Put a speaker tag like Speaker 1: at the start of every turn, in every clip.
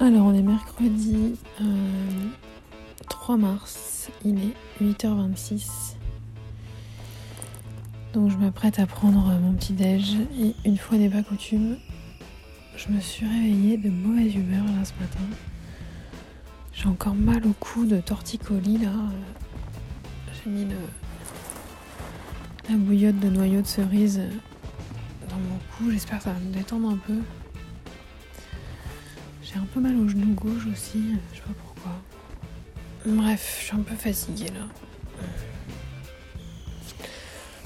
Speaker 1: Alors, on est mercredi 3 euh, mars, il est 8h26. Donc, je m'apprête à prendre mon petit déj et une fois n'est pas coutume, je me suis réveillée de mauvaise humeur là ce matin. J'ai encore mal au cou de torticolis là. J'ai mis la bouillotte de noyaux de cerise dans mon cou. J'espère que ça va me détendre un peu. J'ai un peu mal au genou gauche aussi, je sais pas pourquoi. Bref, je suis un peu fatiguée là.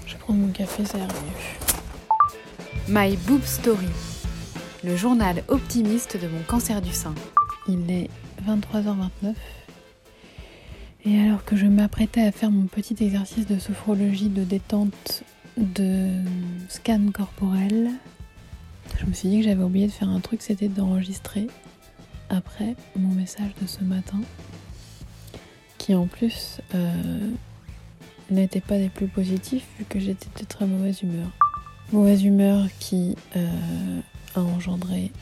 Speaker 1: Je prendre mon café, ça ira mieux.
Speaker 2: My Boob Story, le journal optimiste de mon cancer du sein.
Speaker 1: Il est 23h29. Et alors que je m'apprêtais à faire mon petit exercice de sophrologie, de détente, de scan corporel, je me suis dit que j'avais oublié de faire un truc, c'était d'enregistrer après mon message de ce matin, qui en plus euh, n'était pas des plus positifs vu que j'étais de très mauvaise humeur. Mauvaise humeur qui euh, a engendré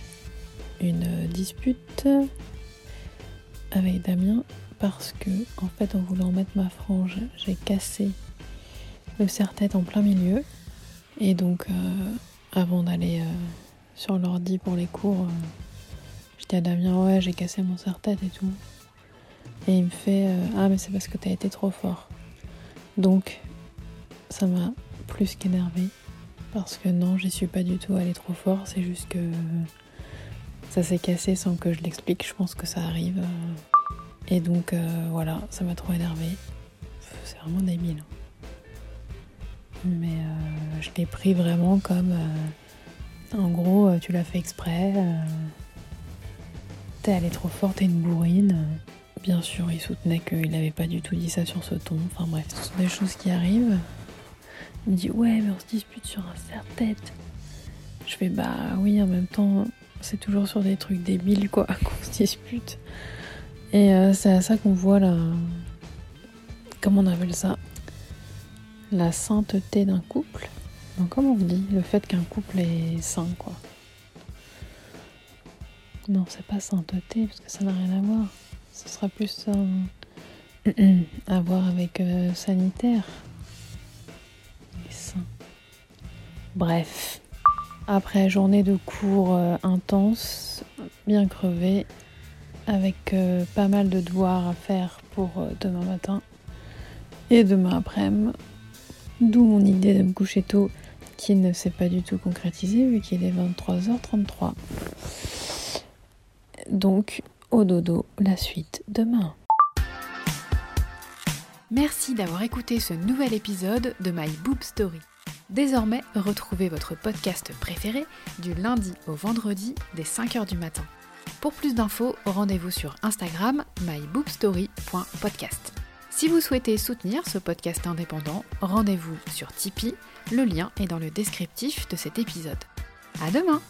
Speaker 1: une dispute avec Damien parce que en fait en voulant mettre ma frange j'ai cassé le serre-tête en plein milieu et donc euh, avant d'aller sur l'ordi pour les cours J'étais à Damien, ouais, j'ai cassé mon serre-tête et tout. Et il me fait, euh, ah, mais c'est parce que t'as été trop fort. Donc, ça m'a plus qu'énervé. Parce que non, j'y suis pas du tout allé trop fort. C'est juste que ça s'est cassé sans que je l'explique. Je pense que ça arrive. Et donc, euh, voilà, ça m'a trop énervé. C'est vraiment débile. Mais euh, je l'ai pris vraiment comme. en gros, tu l'as fait exprès t'es allée trop forte, t'es une bourrine. Bien sûr, il soutenait qu'il n'avait pas du tout dit ça sur ce ton. Enfin bref, ce sont des choses qui arrivent. Il me dit ouais, mais on se dispute sur un serre-tête. Je fais bah oui, en même temps, c'est toujours sur des trucs débiles quoi qu'on se dispute. Et euh, c'est à ça qu'on voit la. Comment on appelle ça? La sainteté d'un couple. Donc, comment on dit Le fait qu'un couple est sain quoi. Non, c'est pas sainteté, parce que ça n'a rien à voir. Ce sera plus euh, à voir avec euh, sanitaire. Les Bref. Après journée de cours euh, intense, bien crevée, avec pas mal de devoirs à faire pour demain matin et demain après-midi. D'où mon idée de me coucher tôt qui ne s'est pas du tout concrétisée vu qu'il est 23h33. Donc, au dodo, la suite demain.
Speaker 2: Merci d'avoir écouté ce nouvel épisode de My Boob Story. Désormais, retrouvez votre podcast préféré du lundi au vendredi dès 5h du matin. Pour plus d'infos, rendez-vous sur Instagram myboobstory.podcast. Si vous souhaitez soutenir ce podcast indépendant, rendez-vous sur Tipeee, le lien est dans le descriptif de cet épisode. À demain!